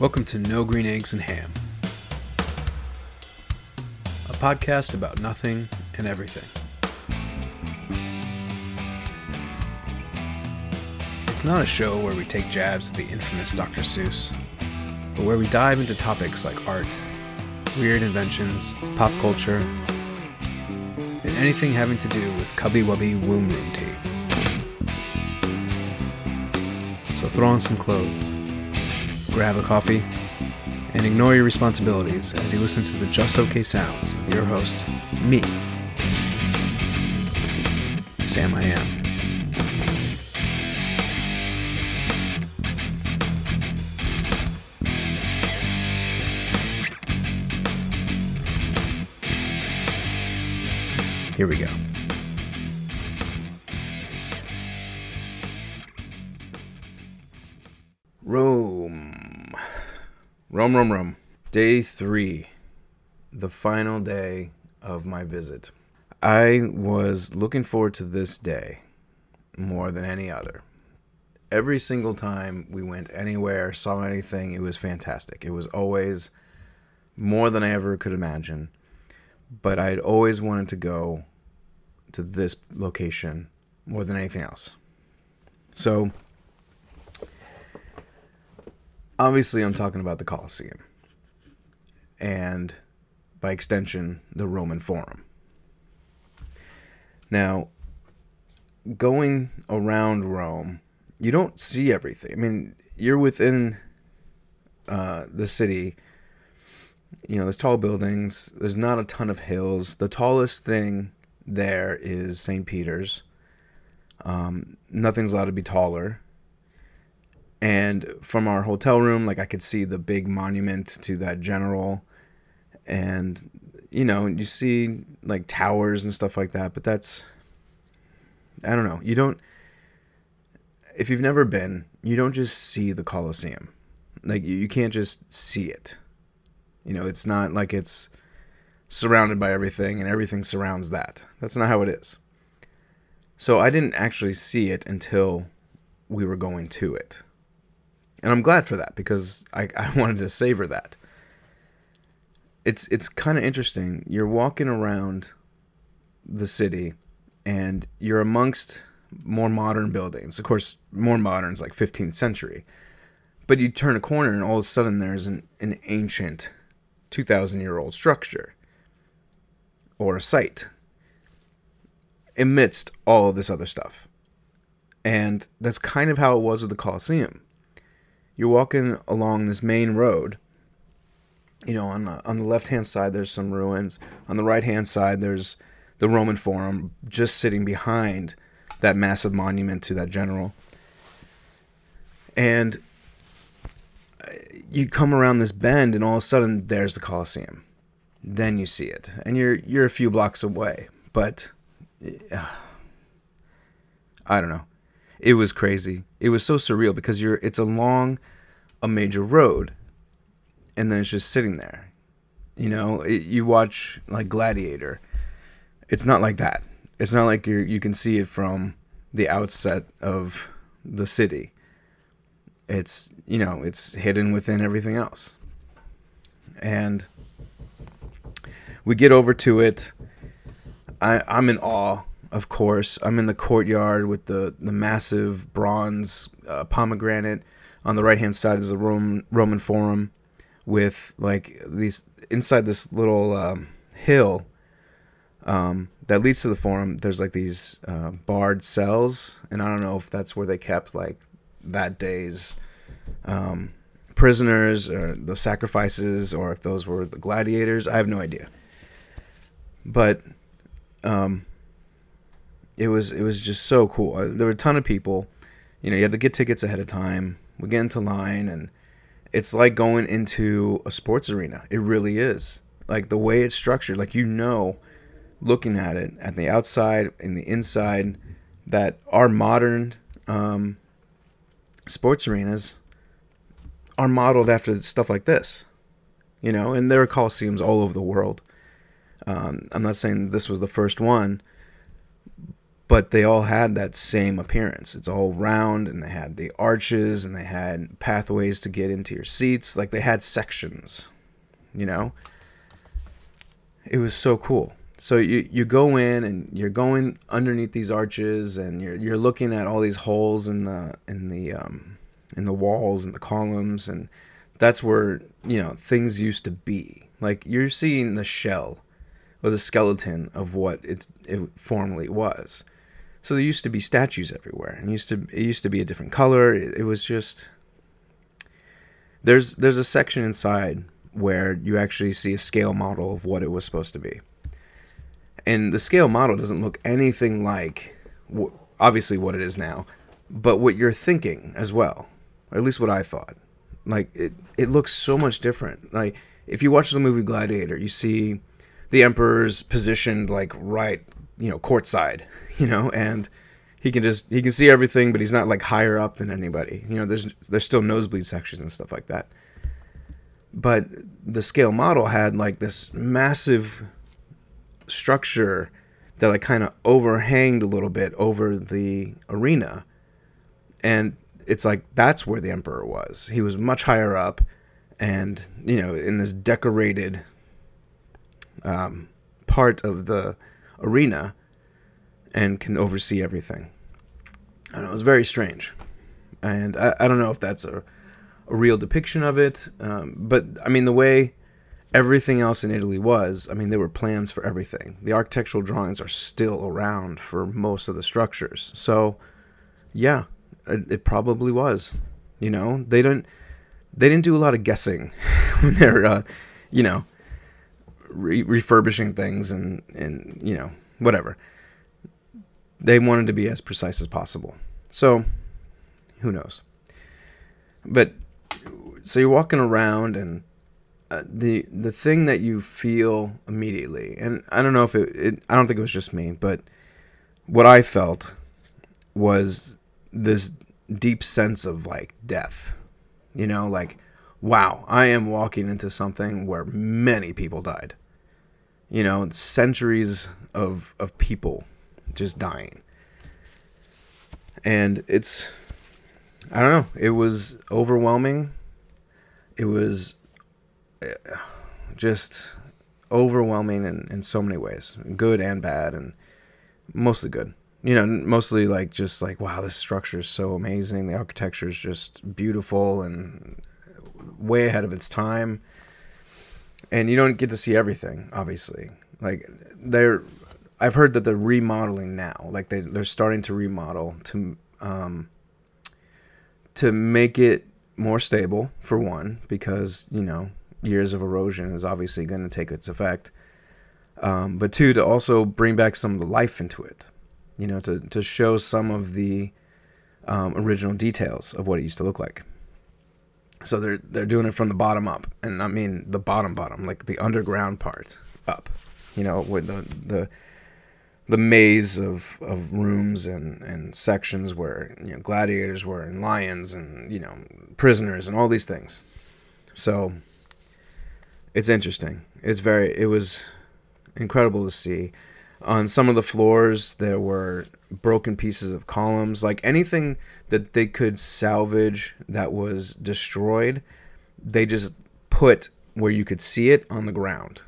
Welcome to No Green Eggs and Ham, a podcast about nothing and everything. It's not a show where we take jabs at the infamous Dr. Seuss, but where we dive into topics like art, weird inventions, pop culture, and anything having to do with cubby wubby womb room tea. So throw on some clothes, grab a coffee, and ignore your responsibilities as you listen to the just okay sounds of your host, me, Sam I Am. Here we go. Rome. Rome, Rome, Rome. Day three. The final day of my visit. I was looking forward to this day more than any other. Every single time we went anywhere, saw anything, it was fantastic. It was always more than I ever could imagine. But I'd always wanted to go to this location more than anything else. So, obviously, I'm talking about the Colosseum. And by extension, the Roman Forum. Now, going around Rome, you don't see everything. I mean, you're within uh, the city. You know, there's tall buildings. There's not a ton of hills. The tallest thing there is St. Peter's. Um, nothing's allowed to be taller. And from our hotel room, like I could see the big monument to that general. And, you know, you see like towers and stuff like that. But that's, I don't know. You don't, if you've never been, you don't just see the Colosseum. Like you, you can't just see it. You know, it's not like it's surrounded by everything and everything surrounds that. That's not how it is. So I didn't actually see it until we were going to it. And I'm glad for that because I, I wanted to savor that. It's it's kind of interesting. You're walking around the city and you're amongst more modern buildings. Of course, more modern is like 15th century. But you turn a corner and all of a sudden there's an, an ancient 2,000 year old structure or a site amidst all of this other stuff. And that's kind of how it was with the Colosseum. You're walking along this main road. You know, on the, on the left hand side, there's some ruins. On the right hand side, there's the Roman Forum just sitting behind that massive monument to that general. And uh, you come around this bend, and all of a sudden, there's the Colosseum then you see it, and you're you're a few blocks away. But uh, I don't know. It was crazy. It was so surreal because you're it's along a major road, and then it's just sitting there. You know, it, you watch like Gladiator. It's not like that. It's not like you you can see it from the outset of the city. It's you know it's hidden within everything else, and we get over to it. I, I'm in awe, of course. I'm in the courtyard with the, the massive bronze uh, pomegranate. On the right hand side is the Roman Roman Forum, with like these inside this little um, hill um, that leads to the Forum. There's like these uh, barred cells, and I don't know if that's where they kept like that day's um, prisoners or the sacrifices, or if those were the gladiators. I have no idea but um, it was it was just so cool. Uh, there were a ton of people. You know, you had to get tickets ahead of time. We get into line, and it's like going into a sports arena. It really is. Like the way it's structured, like you know, looking at it at the outside and the inside, that our modern um, sports arenas are modeled after stuff like this. You know, and there are coliseums all over the world. Um, I'm not saying this was the first one, but they all had that same appearance. It's all round, and they had the arches, and they had pathways to get into your seats. Like they had sections, you know. It was so cool. So you you go in and you're going underneath these arches, and you're you're looking at all these holes in the in the um, in the walls and the columns, and that's where you know things used to be. Like you're seeing the shell or the skeleton of what it, it formerly was. So there used to be statues everywhere, and used to it used to be a different color. It, it was just there's there's a section inside where you actually see a scale model of what it was supposed to be, and the scale model doesn't look anything like obviously what it is now, but what you're thinking as well, or at least what I thought. Like it, it looks so much different. Like if you watch the movie Gladiator, you see the emperor's positioned like right, you know, courtside, you know, and he can just he can see everything, but he's not like higher up than anybody. You know, there's there's still nosebleed sections and stuff like that. But the scale model had like this massive structure that like kind of overhanged a little bit over the arena. And it's like that's where the emperor was. He was much higher up and, you know, in this decorated um, part of the arena and can oversee everything. I know, it was very strange. And I, I don't know if that's a, a real depiction of it, um, but I mean, the way everything else in Italy was, I mean, there were plans for everything. The architectural drawings are still around for most of the structures. So, yeah, it, it probably was. You know, they don't they didn't do a lot of guessing when they're, uh, you know, re- refurbishing things and and you know whatever. They wanted to be as precise as possible. So, who knows? But so you're walking around and uh, the the thing that you feel immediately, and I don't know if it, it, I don't think it was just me, but what I felt was this deep sense of like death. You know, like wow, I am walking into something where many people died. You know, centuries of of people just dying. And it's I don't know, it was overwhelming. It was eh, just overwhelming in, in so many ways, good and bad, and mostly good. You know, mostly like just like wow, this structure is so amazing. The architecture is just beautiful and way ahead of its time. And you don't get to see everything, obviously. Like they're, I've heard that they're remodeling now. Like they they're starting to remodel to um, to make it more stable for one, because you know years of erosion is obviously going to take its effect. Um, but two, to also bring back some of the life into it, you know, to, to show some of the um, original details of what it used to look like. So they're they're doing it from the bottom up, and I mean the bottom bottom, like the underground part up, you know, with the the the maze of, of rooms and, and sections where you know gladiators were and lions and you know prisoners and all these things. So it's interesting. It's very it was incredible to see. On some of the floors there were broken pieces of columns, like anything that they could salvage that was destroyed, they just put where you could see it on the ground.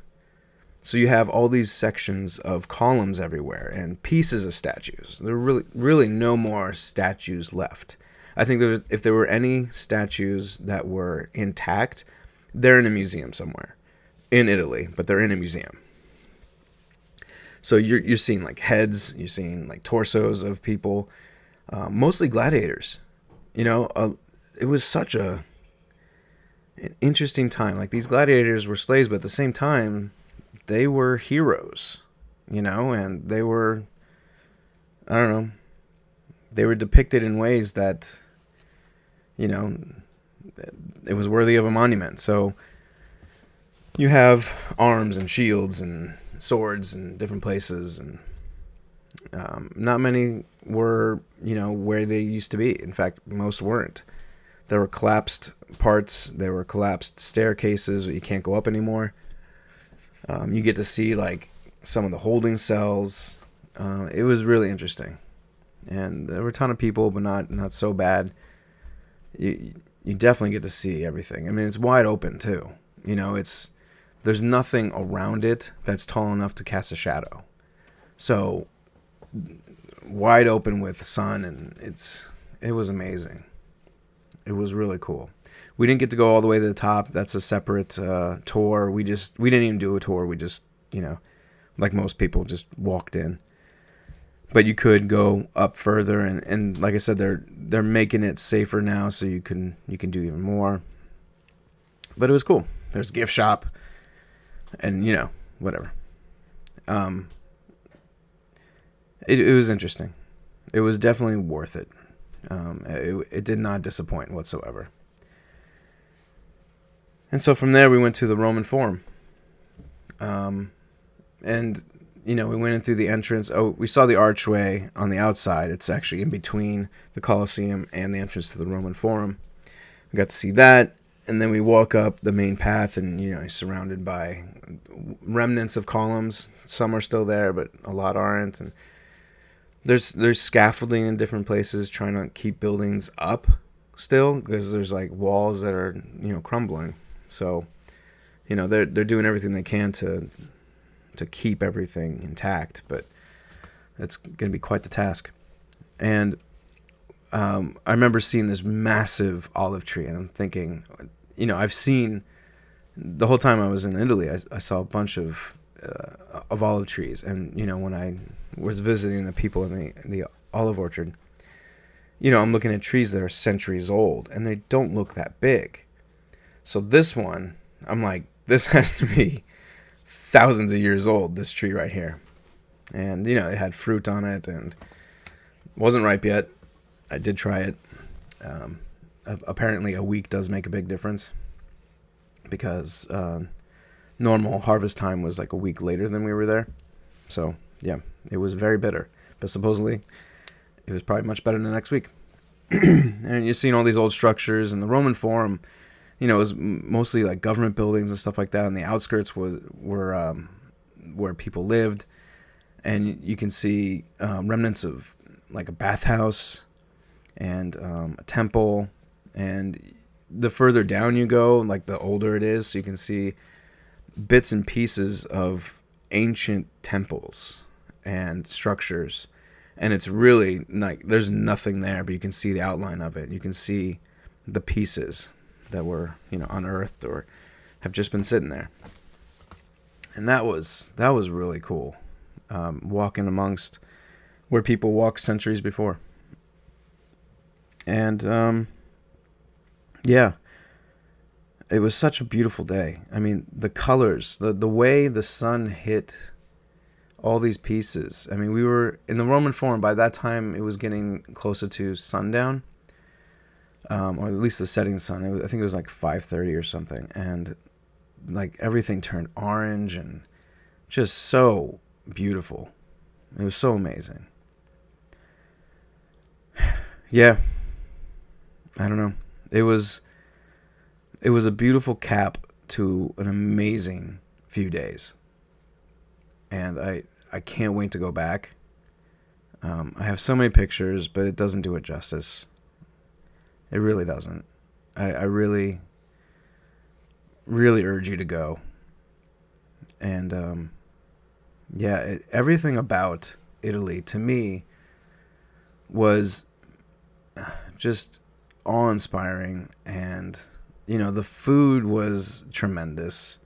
So you have all these sections of columns everywhere and pieces of statues. There are really really no more statues left. I think there was, if there were any statues that were intact, they're in a museum somewhere in Italy, but they're in a museum. So you're you're seeing like heads, you're seeing like torsos of people, uh, mostly gladiators. You know, uh, it was such a an interesting time. Like these gladiators were slaves, but at the same time, they were heroes. You know, and they were I don't know. They were depicted in ways that you know it was worthy of a monument. So you have arms and shields and swords in different places, and um, not many were, you know, where they used to be. In fact, most weren't. There were collapsed parts. There were collapsed staircases. You can't go up anymore. Um, you get to see like some of the holding cells. Uh, it was really interesting, and there were a ton of people, but not not so bad. You you definitely get to see everything. I mean, it's wide open too. You know, it's there's nothing around it that's tall enough to cast a shadow. So wide open with sun and it's it was amazing. It was really cool. We didn't get to go all the way to the top. That's a separate uh, tour. We just we didn't even do a tour. We just you know, like most people, just walked in. But you could go up further, and, and like I said, they're they're making it safer now, so you can you can do even more. But it was cool. There's gift shop, and you know whatever. Um, it, it was interesting. It was definitely worth it. Um, it, it did not disappoint whatsoever. And so from there, we went to the Roman Forum. Um, and, you know, we went in through the entrance. Oh, we saw the archway on the outside. It's actually in between the Colosseum and the entrance to the Roman Forum. We got to see that. And then we walk up the main path, and, you know, surrounded by remnants of columns. Some are still there, but a lot aren't. And there's there's scaffolding in different places trying to keep buildings up still because there's like walls that are you know crumbling. So you know they're they're doing everything they can to to keep everything intact but it's going to be quite the task. And um, I remember seeing this massive olive tree and I'm thinking you know I've seen the whole time I was in Italy I, I saw a bunch of uh, of olive trees and you know when I was visiting the people in the in the olive orchard, you know, I'm looking at trees that are centuries old and they don't look that big. So this one, I'm like, this has to be thousands of years old, this tree right here. And, you know, it had fruit on it and wasn't ripe yet. I did try it. Um, apparently, a week does make a big difference because uh, normal harvest time was like a week later than we were there. So yeah, it was very bitter. But supposedly, it was probably much better than the next week. and you're seeing all these old structures, and the Roman Forum, you know, it was mostly like government buildings and stuff like that. And the outskirts was were um, where people lived, and you can see um, remnants of like a bathhouse and um, a temple. And the further down you go, like the older it is, so you can see bits and pieces of ancient temples and structures. And it's really like there's nothing there but you can see the outline of it. You can see the pieces that were you know unearthed or have just been sitting there. And that was that was really cool. Um, walking amongst where people walked centuries before. And um, yeah it was such a beautiful day i mean the colors the, the way the sun hit all these pieces. I mean, we were in the Roman Forum. By that time, it was getting closer to sundown, um, or at least the setting sun. Was, I think it was like five thirty or something, and like everything turned orange and just so beautiful. It was so amazing. yeah, I don't know. It was it was a beautiful cap to an amazing few days and I I can't wait to go back. Um, I have so many pictures, but it doesn't do it justice. It really doesn't. I, I really, really urge you to go. And um, yeah, it, everything about Italy to me was just awe inspiring. And, you know, the food was tremendous.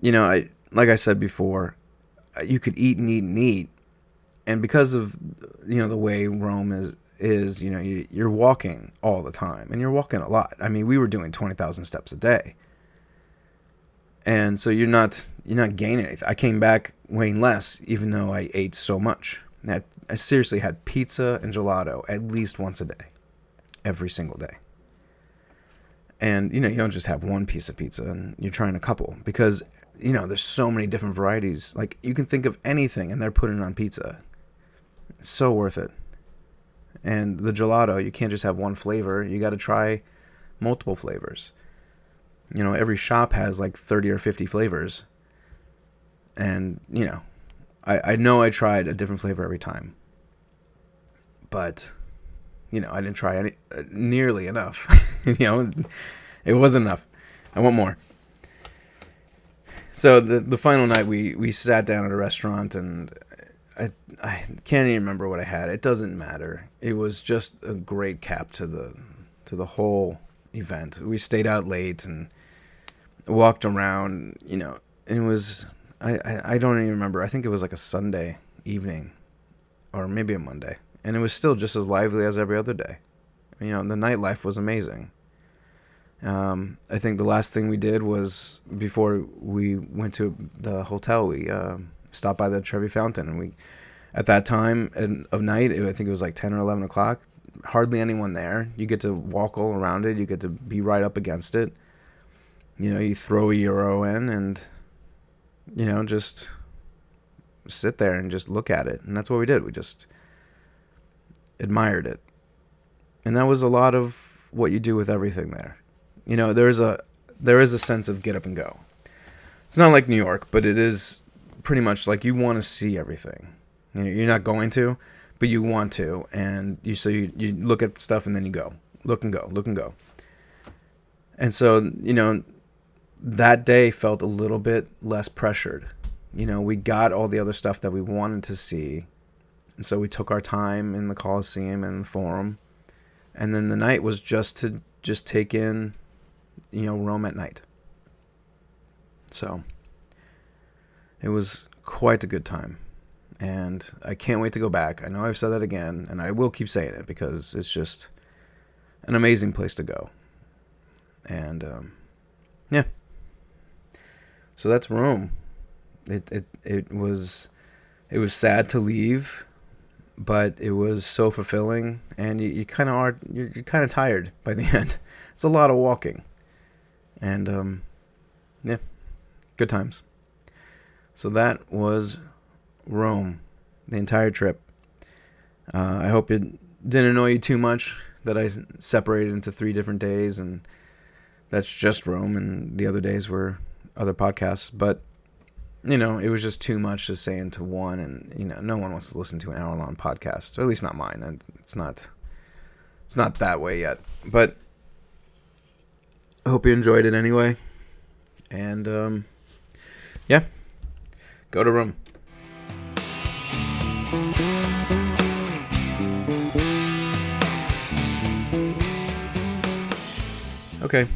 You know, I like I said before, uh, you could eat and eat and eat, and because of you know the way Rome is is you know you, you're walking all the time and you're walking a lot. I mean, we were doing twenty thousand steps a day, and so you're not you're not gaining anything. I came back weighing less, even though I ate so much. I, I seriously had pizza and gelato at least once a day, every single day and you know you don't just have one piece of pizza and you're trying a couple because you know there's so many different varieties. Like you can think of anything and they're putting on pizza. It's so worth it. And the gelato you can't just have one flavor. You got to try multiple flavors. You know every shop has like 30 or 50 flavors. And you know I, I know I tried a different flavor every time, but you know I didn't try any uh, nearly enough. you know, it wasn't enough. I want more. So the the final night we we sat down at a restaurant and I I can't even remember what I had. It doesn't matter. It was just a great cap to the to the whole event. We stayed out late and walked around. You know, it was I, I I don't even remember. I think it was like a Sunday evening, or maybe a Monday, and it was still just as lively as every other day. You know, the nightlife was amazing. Um, I think the last thing we did was before we went to the hotel. We uh, stopped by the Trevi Fountain, and we, at that time of night, I think it was like ten or eleven o'clock. Hardly anyone there. You get to walk all around it. You get to be right up against it. You know, you throw a euro in, and you know, just sit there and just look at it, and that's what we did. We just admired it, and that was a lot of what you do with everything there you know, there is a there is a sense of get up and go. It's not like New York, but it is pretty much like you want to see everything. You know, you're not going to, but you want to, and you so you, you look at stuff and then you go, look and go, look and go. And so, you know, that day felt a little bit less pressured. You know, we got all the other stuff that we wanted to see. And so we took our time in the Coliseum and the Forum. And then the night was just to just take in you know, Rome at night. So it was quite a good time. And I can't wait to go back. I know I've said that again, and I will keep saying it because it's just an amazing place to go. And um, yeah. So that's Rome. It it it was it was sad to leave, but it was so fulfilling, and you, you kind of are you're, you're kind of tired by the end. It's a lot of walking and um, yeah, good times. So that was Rome, the entire trip. Uh, I hope it didn't annoy you too much that I separated into three different days, and that's just Rome, and the other days were other podcasts. But you know, it was just too much to say into one, and you know, no one wants to listen to an hour-long podcast, or at least not mine. And it's not, it's not that way yet. But I hope you enjoyed it anyway. And um, yeah, go to Rome. Okay,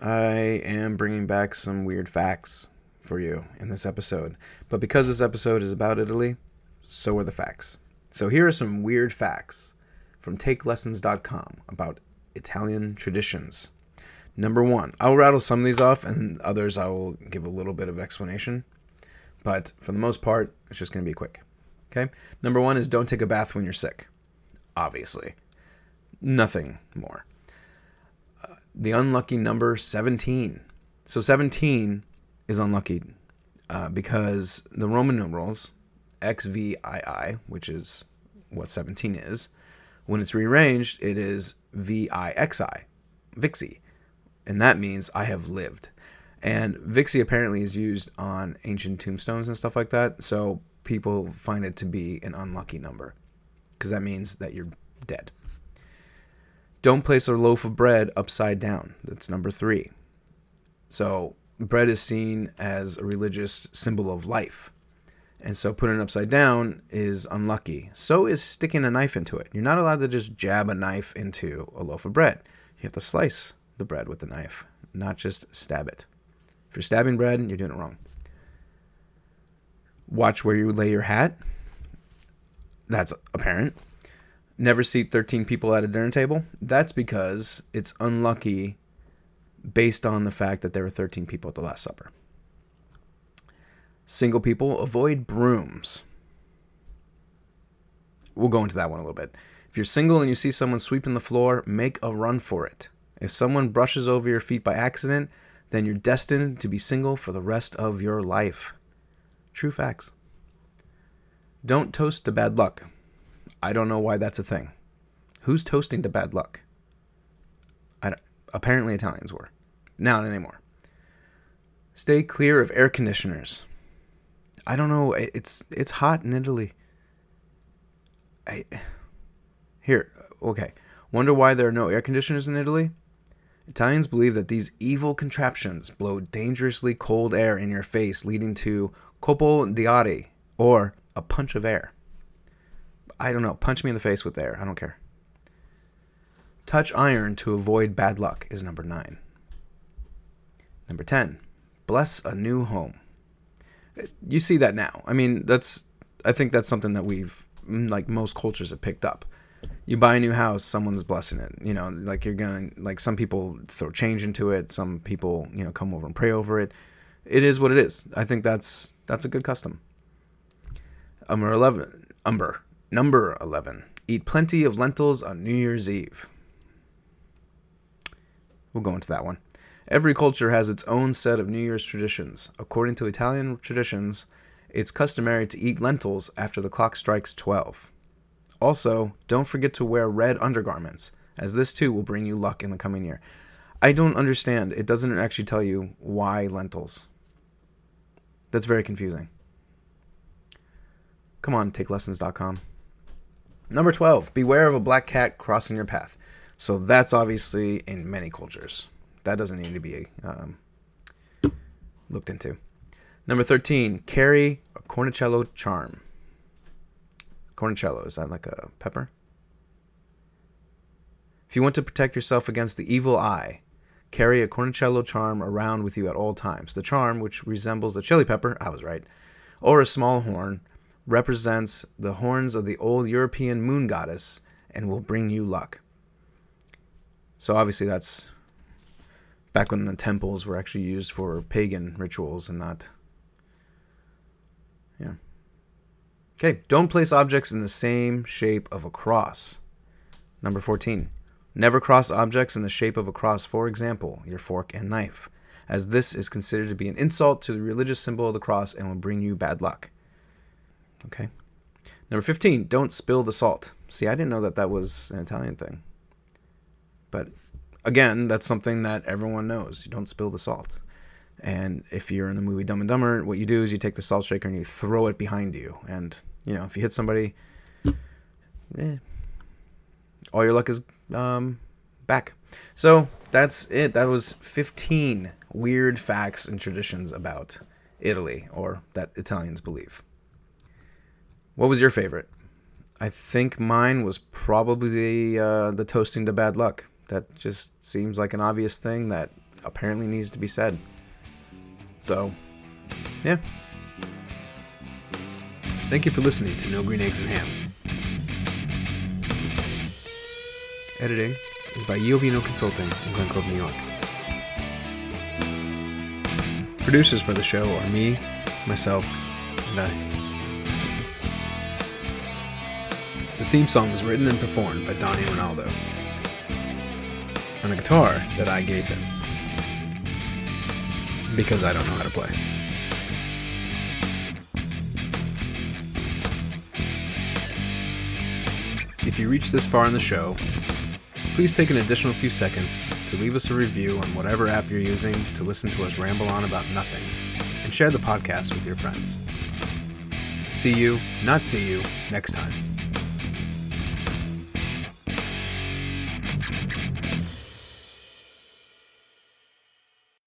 I am bringing back some weird facts for you in this episode. But because this episode is about Italy, so are the facts. So here are some weird facts from takelessons.com about Italian traditions. Number one, I'll rattle some of these off, and others I will give a little bit of explanation. But for the most part, it's just going to be quick. Okay? Number one is don't take a bath when you're sick. Obviously. Nothing more. Uh, the unlucky number 17. So 17 is unlucky uh, because the Roman numerals, XVII, which is what 17 is, when it's rearranged, it is VIXI, Vixi and that means I have lived. And Vixi apparently is used on ancient tombstones and stuff like that, so people find it to be an unlucky number because that means that you're dead. Don't place a loaf of bread upside down. That's number three. So, bread is seen as a religious symbol of life. And so, putting it upside down is unlucky. So is sticking a knife into it. You're not allowed to just jab a knife into a loaf of bread, you have to slice the bread with the knife, not just stab it. If you're stabbing bread, you're doing it wrong. Watch where you lay your hat. That's apparent. Never seat 13 people at a dinner table. That's because it's unlucky based on the fact that there were 13 people at the Last Supper. Single people avoid brooms. We'll go into that one a little bit. If you're single and you see someone sweeping the floor, make a run for it. If someone brushes over your feet by accident, then you're destined to be single for the rest of your life. True facts. Don't toast to bad luck. I don't know why that's a thing. Who's toasting to bad luck? apparently Italians were. Not anymore. Stay clear of air conditioners. I don't know. It's it's hot in Italy. I here okay. Wonder why there are no air conditioners in Italy? Italians believe that these evil contraptions blow dangerously cold air in your face, leading to copo di d'aria, or a punch of air. I don't know. Punch me in the face with air. I don't care. Touch iron to avoid bad luck is number nine. Number 10. Bless a new home. You see that now. I mean, that's, I think that's something that we've, mm, like most cultures have picked up you buy a new house, someone's blessing it. You know, like you're gonna like some people throw change into it, some people you know come over and pray over it. It is what it is. I think that's that's a good custom. Number eleven, umber number eleven. Eat plenty of lentils on New Year's Eve. We'll go into that one. Every culture has its own set of New Year's traditions. According to Italian traditions, it's customary to eat lentils after the clock strikes 12. Also, don't forget to wear red undergarments, as this too will bring you luck in the coming year. I don't understand. It doesn't actually tell you why lentils. That's very confusing. Come on, takelessons.com. Number 12, beware of a black cat crossing your path. So that's obviously in many cultures. That doesn't need to be um, looked into. Number 13, carry a cornicello charm. Cornicello, is that like a pepper? If you want to protect yourself against the evil eye, carry a cornicello charm around with you at all times. The charm, which resembles a chili pepper, I was right, or a small horn, represents the horns of the old European moon goddess and will bring you luck. So obviously that's back when the temples were actually used for pagan rituals and not yeah. Okay, don't place objects in the same shape of a cross. Number 14. Never cross objects in the shape of a cross, for example, your fork and knife, as this is considered to be an insult to the religious symbol of the cross and will bring you bad luck. Okay. Number 15. Don't spill the salt. See, I didn't know that that was an Italian thing. But again, that's something that everyone knows. You don't spill the salt. And if you're in the movie Dumb and Dumber, what you do is you take the salt shaker and you throw it behind you. And, you know, if you hit somebody, eh, all your luck is um, back. So that's it. That was 15 weird facts and traditions about Italy, or that Italians believe. What was your favorite? I think mine was probably the, uh, the toasting to bad luck. That just seems like an obvious thing that apparently needs to be said. So, yeah. Thank you for listening to No Green Eggs and Ham. Editing is by Yovino Consulting in Glen Cove, New York. Producers for the show are me, myself, and I. The theme song was written and performed by Donnie Ronaldo on a guitar that I gave him because I don't know how to play. If you reach this far in the show, please take an additional few seconds to leave us a review on whatever app you're using to listen to us ramble on about nothing, and share the podcast with your friends. See you, not see you, next time.